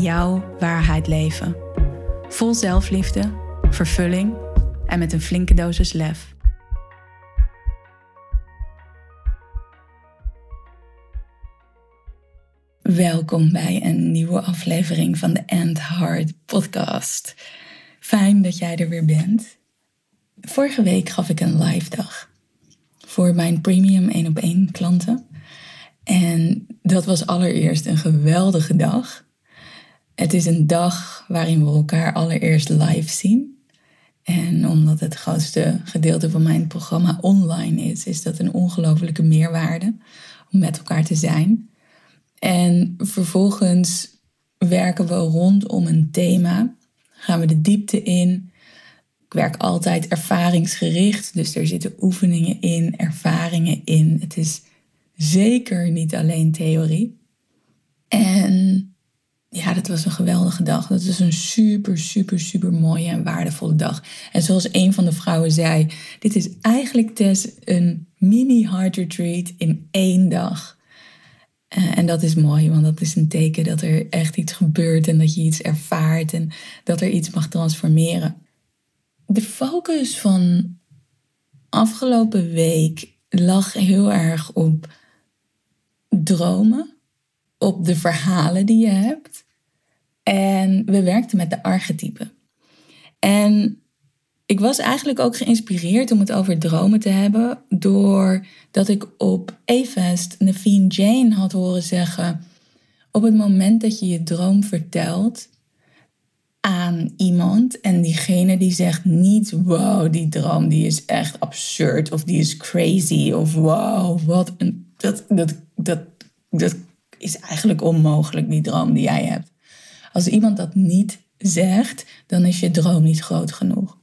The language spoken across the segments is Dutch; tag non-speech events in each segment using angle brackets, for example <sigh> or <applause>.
jouw waarheid leven. Vol zelfliefde, vervulling en met een flinke dosis lef. Welkom bij een nieuwe aflevering van de End Heart podcast. Fijn dat jij er weer bent. Vorige week gaf ik een live dag voor mijn premium 1 op 1 klanten. En dat was allereerst een geweldige dag. Het is een dag waarin we elkaar allereerst live zien. En omdat het grootste gedeelte van mijn programma online is, is dat een ongelofelijke meerwaarde om met elkaar te zijn. En vervolgens werken we rondom een thema. Gaan we de diepte in. Ik werk altijd ervaringsgericht, dus er zitten oefeningen in, ervaringen in. Het is zeker niet alleen theorie. En ja, dat was een geweldige dag. Dat is een super, super, super mooie en waardevolle dag. En zoals een van de vrouwen zei, dit is eigenlijk Tess een mini heart retreat in één dag. Eh, en dat is mooi, want dat is een teken dat er echt iets gebeurt en dat je iets ervaart en dat er iets mag transformeren. De focus van afgelopen week lag heel erg op dromen, op de verhalen die je hebt en we werkten met de archetypen. En ik was eigenlijk ook geïnspireerd om het over dromen te hebben, doordat ik op Evest Naveen Jane had horen zeggen: op het moment dat je je droom vertelt aan iemand en diegene die zegt niet: wow, die droom die is echt absurd of die is crazy of wow, wat een dat dat dat dat is eigenlijk onmogelijk die droom die jij hebt. Als iemand dat niet zegt, dan is je droom niet groot genoeg.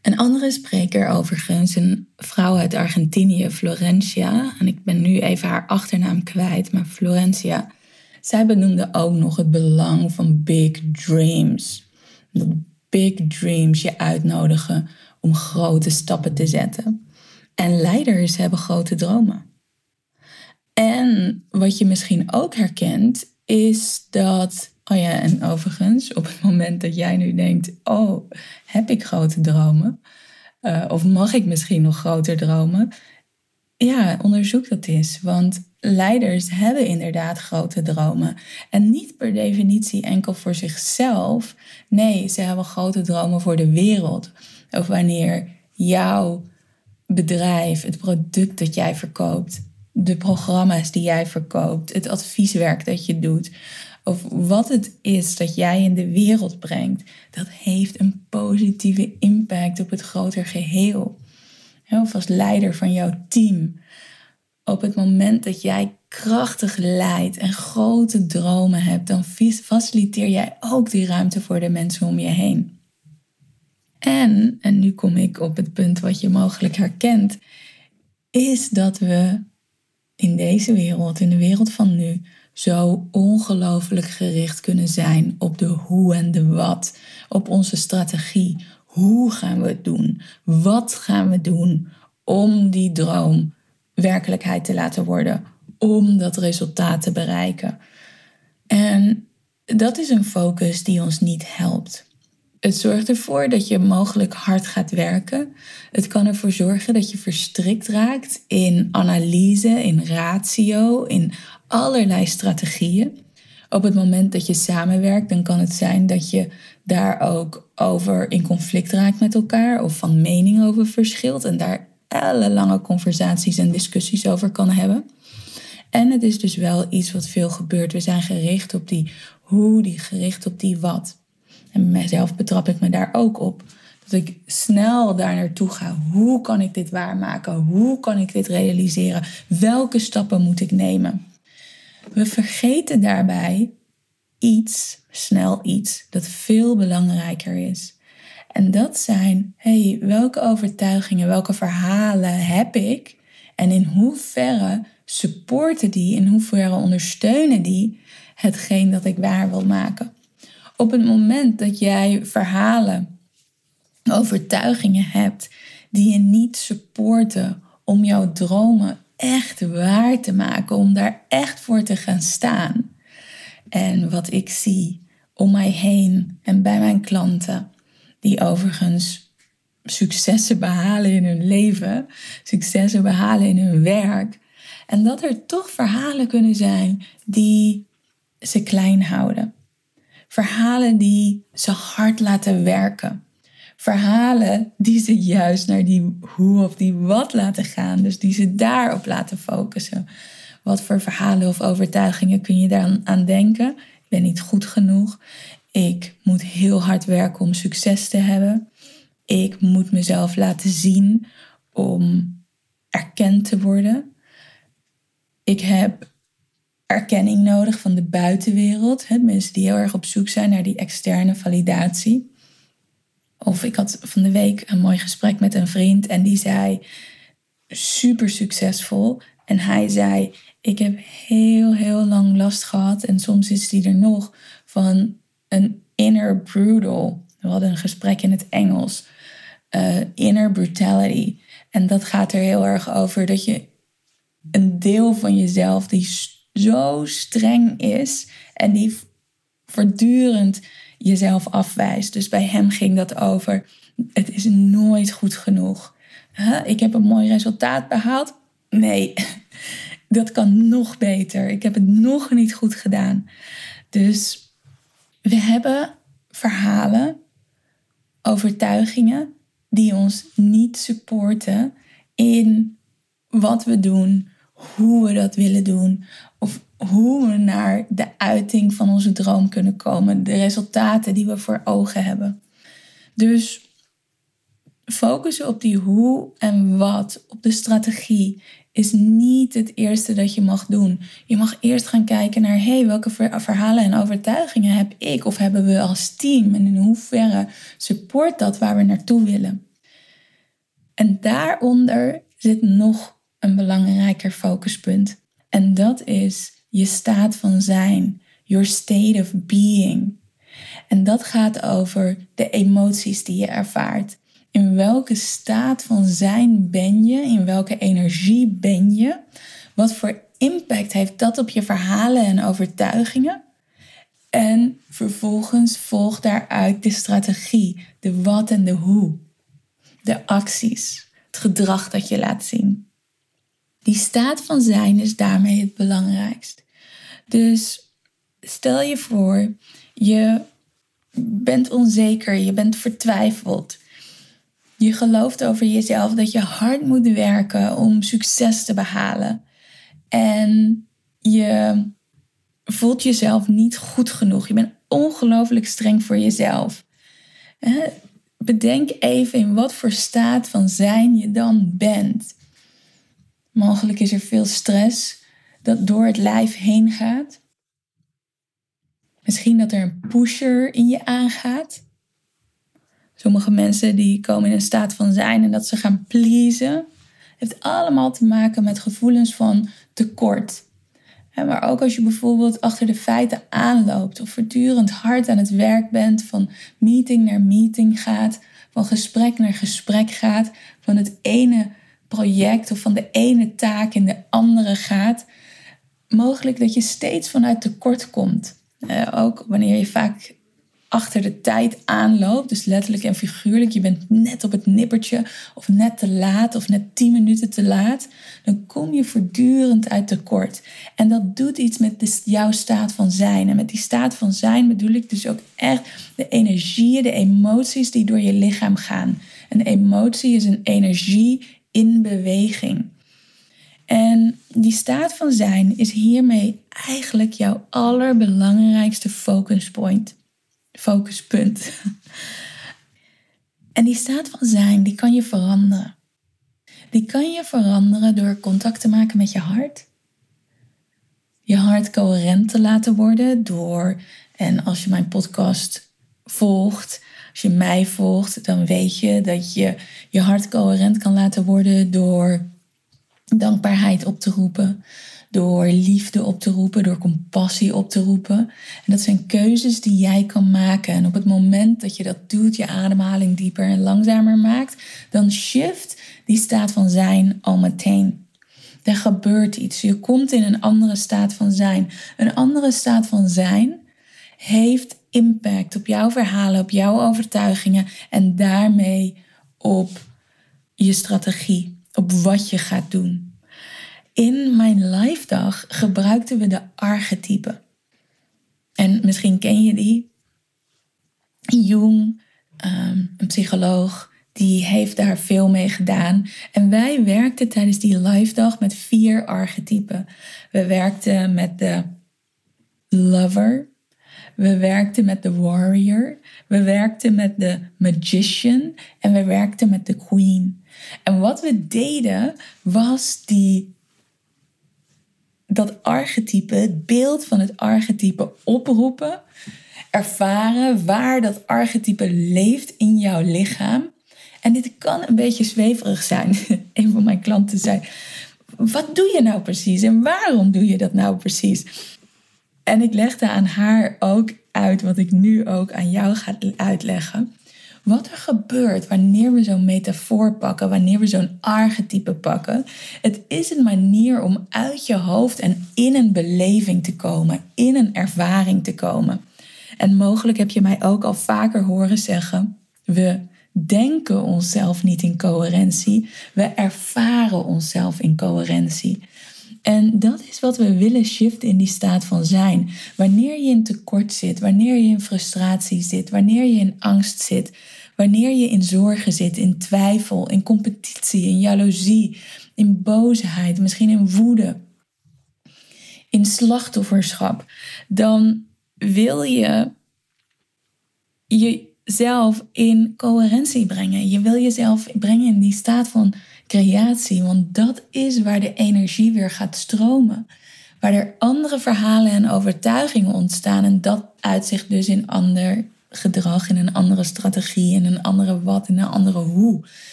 Een andere spreker overigens, een vrouw uit Argentinië, Florencia, en ik ben nu even haar achternaam kwijt, maar Florencia, zij benoemde ook nog het belang van big dreams. Dat big dreams je uitnodigen om grote stappen te zetten. En leiders hebben grote dromen. En wat je misschien ook herkent, is dat Oh ja, en overigens, op het moment dat jij nu denkt: Oh, heb ik grote dromen? Uh, of mag ik misschien nog groter dromen? Ja, onderzoek dat eens. Want leiders hebben inderdaad grote dromen. En niet per definitie enkel voor zichzelf. Nee, ze hebben grote dromen voor de wereld. Of wanneer jouw bedrijf, het product dat jij verkoopt, de programma's die jij verkoopt, het advieswerk dat je doet, of wat het is dat jij in de wereld brengt, dat heeft een positieve impact op het groter geheel. Of als leider van jouw team. Op het moment dat jij krachtig leidt en grote dromen hebt, dan faciliteer jij ook die ruimte voor de mensen om je heen. En, en nu kom ik op het punt wat je mogelijk herkent, is dat we in deze wereld, in de wereld van nu, zo ongelooflijk gericht kunnen zijn op de hoe en de wat, op onze strategie. Hoe gaan we het doen? Wat gaan we doen om die droom werkelijkheid te laten worden? Om dat resultaat te bereiken. En dat is een focus die ons niet helpt. Het zorgt ervoor dat je mogelijk hard gaat werken. Het kan ervoor zorgen dat je verstrikt raakt in analyse, in ratio, in allerlei strategieën. Op het moment dat je samenwerkt, dan kan het zijn dat je daar ook over in conflict raakt met elkaar of van mening over verschilt en daar ellenlange conversaties en discussies over kan hebben. En het is dus wel iets wat veel gebeurt. We zijn gericht op die hoe, die gericht op die wat. En mijzelf betrap ik me daar ook op. Dat ik snel daar naartoe ga. Hoe kan ik dit waarmaken? Hoe kan ik dit realiseren? Welke stappen moet ik nemen? We vergeten daarbij iets, snel iets, dat veel belangrijker is. En dat zijn, hey, welke overtuigingen, welke verhalen heb ik? En in hoeverre supporten die, in hoeverre ondersteunen die hetgeen dat ik waar wil maken? Op het moment dat jij verhalen, overtuigingen hebt die je niet supporten om jouw dromen echt waar te maken, om daar echt voor te gaan staan. En wat ik zie om mij heen en bij mijn klanten, die overigens successen behalen in hun leven, successen behalen in hun werk. En dat er toch verhalen kunnen zijn die ze klein houden. Verhalen die ze hard laten werken. Verhalen die ze juist naar die hoe of die wat laten gaan. Dus die ze daarop laten focussen. Wat voor verhalen of overtuigingen kun je daar aan denken? Ik ben niet goed genoeg. Ik moet heel hard werken om succes te hebben. Ik moet mezelf laten zien om erkend te worden. Ik heb erkenning nodig van de buitenwereld. Hè, mensen die heel erg op zoek zijn naar die externe validatie. Of ik had van de week een mooi gesprek met een vriend en die zei super succesvol. En hij zei: Ik heb heel, heel lang last gehad. En soms is die er nog van een inner brutal. We hadden een gesprek in het Engels. Uh, inner brutality. En dat gaat er heel erg over dat je een deel van jezelf die zo streng is en die voortdurend jezelf afwijst. Dus bij hem ging dat over: het is nooit goed genoeg. Ik heb een mooi resultaat behaald. Nee, <laughs> dat kan nog beter. Ik heb het nog niet goed gedaan. Dus we hebben verhalen, overtuigingen die ons niet supporten in wat we doen, hoe we dat willen doen of hoe we naar de uiting van onze droom kunnen komen, de resultaten die we voor ogen hebben. Dus focussen op die hoe en wat, op de strategie, is niet het eerste dat je mag doen. Je mag eerst gaan kijken naar, hey, welke verhalen en overtuigingen heb ik of hebben we als team en in hoeverre support dat waar we naartoe willen. En daaronder zit nog een belangrijker focuspunt. En dat is je staat van zijn, your state of being. En dat gaat over de emoties die je ervaart. In welke staat van zijn ben je? In welke energie ben je? Wat voor impact heeft dat op je verhalen en overtuigingen? En vervolgens volgt daaruit de strategie, de wat en de hoe. De acties, het gedrag dat je laat zien. Die staat van zijn is daarmee het belangrijkst. Dus stel je voor, je bent onzeker, je bent vertwijfeld. Je gelooft over jezelf dat je hard moet werken om succes te behalen. En je voelt jezelf niet goed genoeg. Je bent ongelooflijk streng voor jezelf. Bedenk even in wat voor staat van zijn je dan bent. Mogelijk is er veel stress dat door het lijf heen gaat. Misschien dat er een pusher in je aangaat. Sommige mensen die komen in een staat van zijn en dat ze gaan pleasen. Het heeft allemaal te maken met gevoelens van tekort. Maar ook als je bijvoorbeeld achter de feiten aanloopt of voortdurend hard aan het werk bent, van meeting naar meeting gaat, van gesprek naar gesprek gaat, van het ene project of van de ene taak in de andere gaat, mogelijk dat je steeds vanuit tekort komt. Uh, ook wanneer je vaak achter de tijd aanloopt. Dus letterlijk en figuurlijk. Je bent net op het nippertje of net te laat of net 10 minuten te laat. Dan kom je voortdurend uit tekort. En dat doet iets met jouw staat van zijn. En met die staat van zijn bedoel ik dus ook echt de energieën, de emoties die door je lichaam gaan. Een emotie is een energie in beweging. En die staat van zijn is hiermee eigenlijk jouw allerbelangrijkste focus point focuspunt. <laughs> En die staat van zijn, die kan je veranderen. Die kan je veranderen door contact te maken met je hart. je hart coherent te laten worden door, en als je mijn podcast volgt, als je mij volgt, dan weet je dat je je hart coherent kan laten worden door dankbaarheid op te roepen, door liefde op te roepen, door compassie op te roepen. En dat zijn keuzes die jij kan maken. En op het moment dat je dat doet, je ademhaling dieper en langzamer maakt, dan shift die staat van zijn al meteen. Er gebeurt iets. Je komt in een andere staat van zijn. Een andere staat van zijn heeft impact op jouw verhalen, op jouw overtuigingen en daarmee op je strategie, op wat je gaat doen. In mijn live dag gebruikten we de archetypen. En misschien ken je die. Jung, ehm, een psycholoog, die heeft daar veel mee gedaan. En wij werkten tijdens die live dag met vier archetypen. We werkten met de lover. We werkten met de warrior. We werkten met de magician. En we werkten met de queen. En wat we deden was die dat archetype, het beeld van het archetype oproepen, ervaren waar dat archetype leeft in jouw lichaam. En dit kan een beetje zweverig zijn. <laughs> een van mijn klanten zei: Wat doe je nou precies en waarom doe je dat nou precies? En ik legde aan haar ook uit wat ik nu ook aan jou ga uitleggen. Wat er gebeurt wanneer we zo'n metafoor pakken, wanneer we zo'n archetype pakken. Het is een manier om uit je hoofd en in een beleving te komen, in een ervaring te komen. En mogelijk heb je mij ook al vaker horen zeggen: we denken onszelf niet in coherentie, we ervaren onszelf in coherentie. En dat is wat we willen shiften in die staat van zijn. Wanneer je in tekort zit, wanneer je in frustratie zit, wanneer je in angst zit, wanneer je in zorgen zit, in twijfel, in competitie, in jaloezie, in boosheid, misschien in woede, in slachtofferschap, dan wil je jezelf in coherentie brengen. Je wil jezelf brengen in die staat van creatie, want dat is waar de energie weer gaat stromen. Waar er andere verhalen en overtuigingen ontstaan en dat uitzicht dus in ander gedrag, in een andere strategie, in een andere wat, in een andere hoe.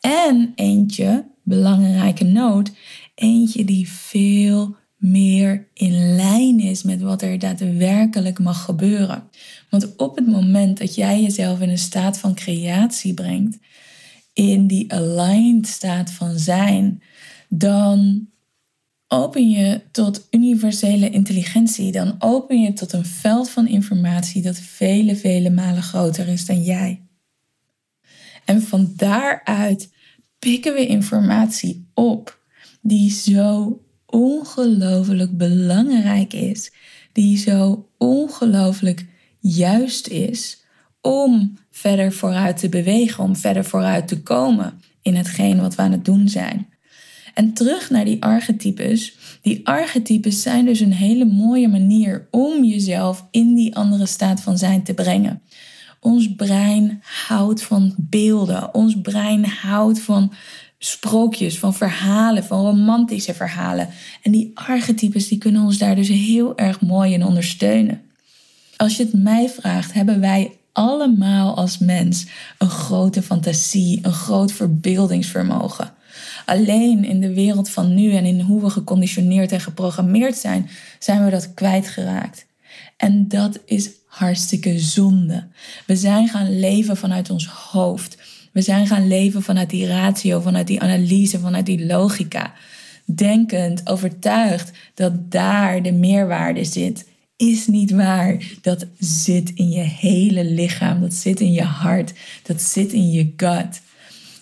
En eentje, belangrijke noot, eentje die veel meer in lijn is met wat er daadwerkelijk mag gebeuren. Want op het moment dat jij jezelf in een staat van creatie brengt, in die aligned staat van zijn, dan open je tot universele intelligentie. Dan open je tot een veld van informatie dat vele, vele malen groter is dan jij. En van daaruit pikken we informatie op die zo ongelooflijk belangrijk is, die zo ongelooflijk juist is om verder vooruit te bewegen, om verder vooruit te komen in hetgeen wat we aan het doen zijn. En terug naar die archetypes. Die archetypes zijn dus een hele mooie manier om jezelf in die andere staat van zijn te brengen. Ons brein houdt van beelden. Ons brein houdt van sprookjes, van verhalen, van romantische verhalen. En die archetypes die kunnen ons daar dus heel erg mooi in ondersteunen. Als je het mij vraagt, hebben wij allemaal als mens een grote fantasie, een groot verbeeldingsvermogen. Alleen in de wereld van nu en in hoe we geconditioneerd en geprogrammeerd zijn, zijn we dat kwijtgeraakt. En dat is hartstikke zonde. We zijn gaan leven vanuit ons hoofd. We zijn gaan leven vanuit die ratio, vanuit die analyse, vanuit die logica. Denkend, overtuigd dat daar de meerwaarde zit. Is niet waar. Dat zit in je hele lichaam. Dat zit in je hart. Dat zit in je gut.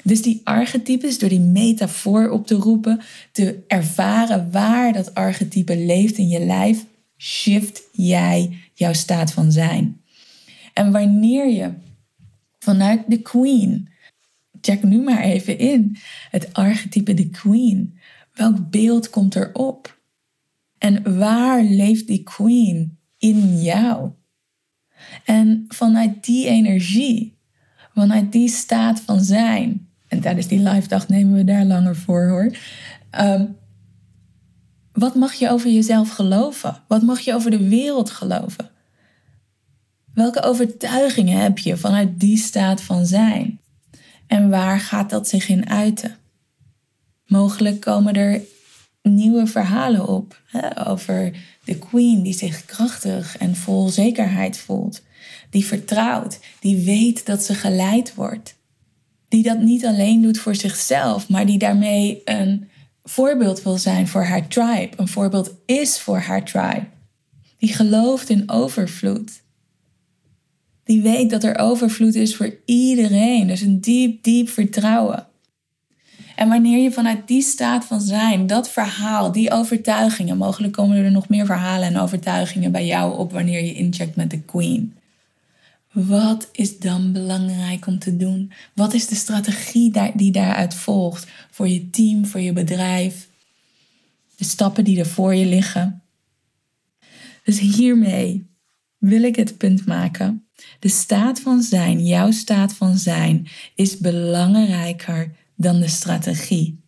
Dus die archetypes, door die metafoor op te roepen, te ervaren waar dat archetype leeft in je lijf, shift jij jouw staat van zijn. En wanneer je vanuit de queen, check nu maar even in, het archetype de queen, welk beeld komt erop? En waar leeft die queen in jou? En vanuit die energie, vanuit die staat van zijn, en tijdens die live dag nemen we daar langer voor hoor. Ehm, wat mag je over jezelf geloven? Wat mag je over de wereld geloven? Welke overtuigingen heb je vanuit die staat van zijn? En waar gaat dat zich in uiten? Mogelijk komen er nieuwe verhalen op hè, over de queen die zich krachtig en vol zekerheid voelt, die vertrouwt, die weet dat ze geleid wordt, die dat niet alleen doet voor zichzelf, maar die daarmee een voorbeeld wil zijn voor haar tribe, een voorbeeld is voor haar tribe, die gelooft in overvloed. Die weet dat er overvloed is voor iedereen. Dus een diep, diep vertrouwen. En wanneer je vanuit die staat van zijn, dat verhaal, die overtuigingen, mogelijk komen er nog meer verhalen en overtuigingen bij jou op wanneer je incheckt met de Queen. Wat is dan belangrijk om te doen? Wat is de strategie die daaruit volgt voor je team, voor je bedrijf? De stappen die er voor je liggen. Dus hiermee wil ik het punt maken. De staat van zijn, jouw staat van zijn, is belangrijker dan de strategie.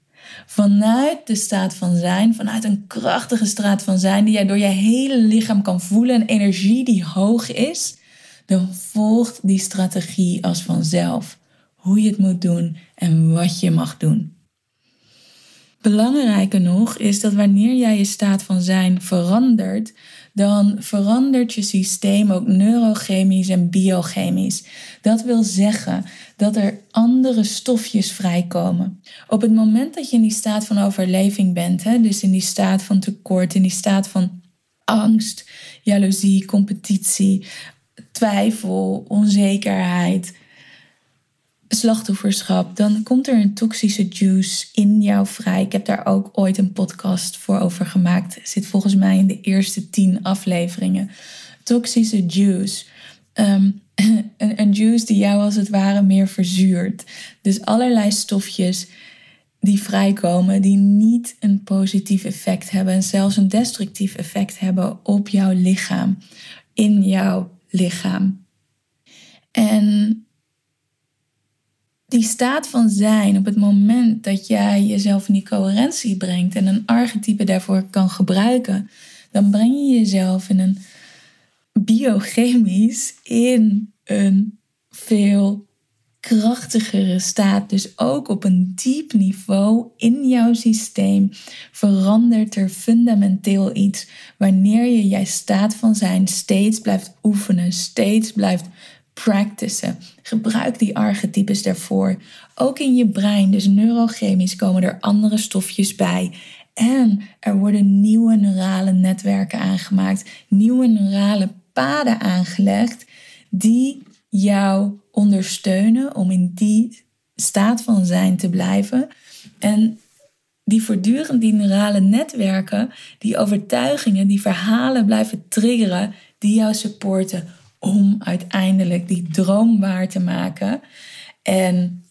Vanuit de staat van zijn, vanuit een krachtige staat van zijn, die jij door je hele lichaam kan voelen, een energie die hoog is, dan volgt die strategie als vanzelf. Hoe je het moet doen en wat je mag doen. Belangrijker nog is dat wanneer jij je staat van zijn verandert, dan verandert je systeem ook neurochemisch en biochemisch. Dat wil zeggen dat er andere stofjes vrijkomen. Op het moment dat je in die staat van overleving bent, hè, dus in die staat van tekort, in die staat van angst, jaloezie, competitie, twijfel, onzekerheid, slachtofferschap, dan komt er een toxische juice in jou vrij. Ik heb daar ook ooit een podcast voor over gemaakt. Zit volgens mij in de eerste tien afleveringen. Toxische juice. Ehm, <clears throat> een, een juice die jou als het ware meer verzuurt. Dus allerlei stofjes die vrijkomen, die niet een positief effect hebben en zelfs een destructief effect hebben op jouw lichaam, in jouw lichaam. En die staat van zijn op het moment dat jij jezelf in die coherentie brengt en een archetype daarvoor kan gebruiken, dan breng je jezelf in een biochemisch in een veel krachtigere staat. Dus ook op een diep niveau in jouw systeem verandert er fundamenteel iets wanneer je jij staat van zijn steeds blijft oefenen, steeds blijft practicen. Gebruik die archetypes daarvoor. Ook in je brein, dus neurochemisch, komen er andere stofjes bij. En er worden nieuwe neurale netwerken aangemaakt, nieuwe neurale paden aangelegd die jou ondersteunen om in die staat van zijn te blijven. En die voortdurend die neurale netwerken, die overtuigingen, die verhalen blijven triggeren, die jou supporten om uiteindelijk die droom waar te maken en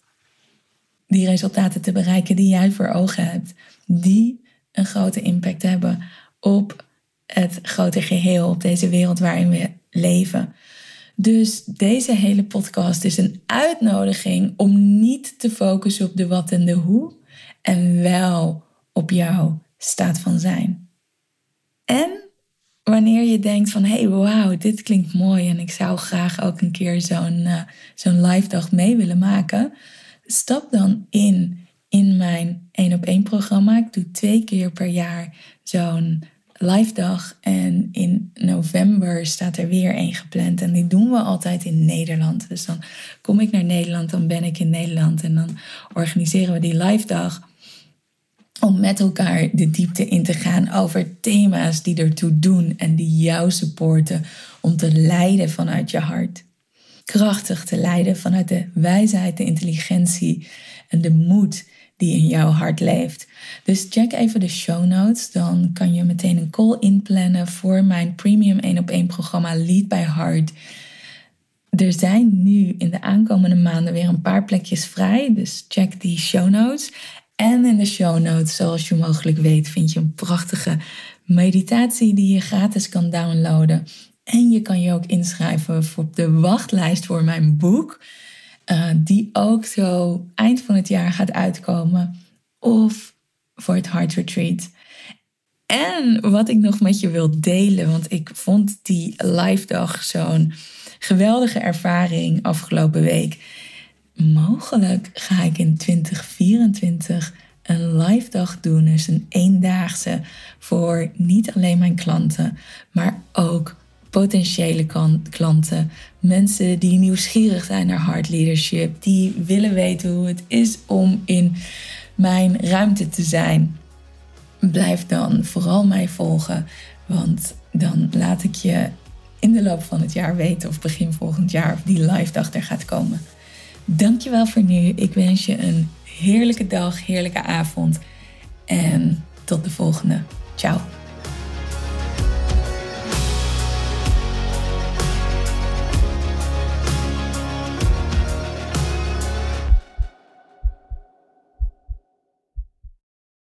die resultaten te bereiken die jij voor ogen hebt, die een grote impact hebben op het grote geheel, op deze wereld waarin we leven. Dus deze hele podcast is een uitnodiging om niet te focussen op de wat en de hoe en wel op jouw staat van zijn. En wanneer je denkt van hé, hey, wauw, dit klinkt mooi en ik zou graag ook een keer zo'n uh, zo'n live dag mee willen maken, stap dan in in mijn één op één programma. Ik doe twee keer per jaar zo'n live dag en in november staat er weer één gepland en die doen we altijd in Nederland. Dus dan kom ik naar Nederland, dan ben ik in Nederland en dan organiseren we die live dag om met elkaar de diepte in te gaan over thema's die ertoe doen en die jou supporten om te leiden vanuit je hart. Krachtig te leiden vanuit de wijsheid, de intelligentie en de moed die in jouw hart leeft. Dus check even de show notes, dan kan je meteen een call inplannen voor mijn premium 1 op 1 programma Lead by Heart. Er zijn nu in de aankomende maanden weer een paar plekjes vrij, dus check die show notes. En in de show notes, zoals je mogelijk weet, vind je een prachtige meditatie die je gratis kan downloaden. En je kan je ook inschrijven voor de wachtlijst voor mijn boek, uh, die ook zo eind van het jaar gaat uitkomen. Of voor het Heart Retreat. En wat ik nog met je wil delen, want ik vond die live dag zo'n geweldige ervaring afgelopen week. Mogelijk ga ik in 2024 een live dag doen, dus een eendaagse voor niet alleen mijn klanten, maar ook potentiële klanten, mensen die nieuwsgierig zijn naar hard leadership, die willen weten hoe het is om in mijn ruimte te zijn. Blijf dan vooral mij volgen, want dan laat ik je in de loop van het jaar weten of begin volgend jaar of die live dag er gaat komen. Dankjewel voor nu. Ik wens je een heerlijke dag, heerlijke avond en tot de volgende. Ciao.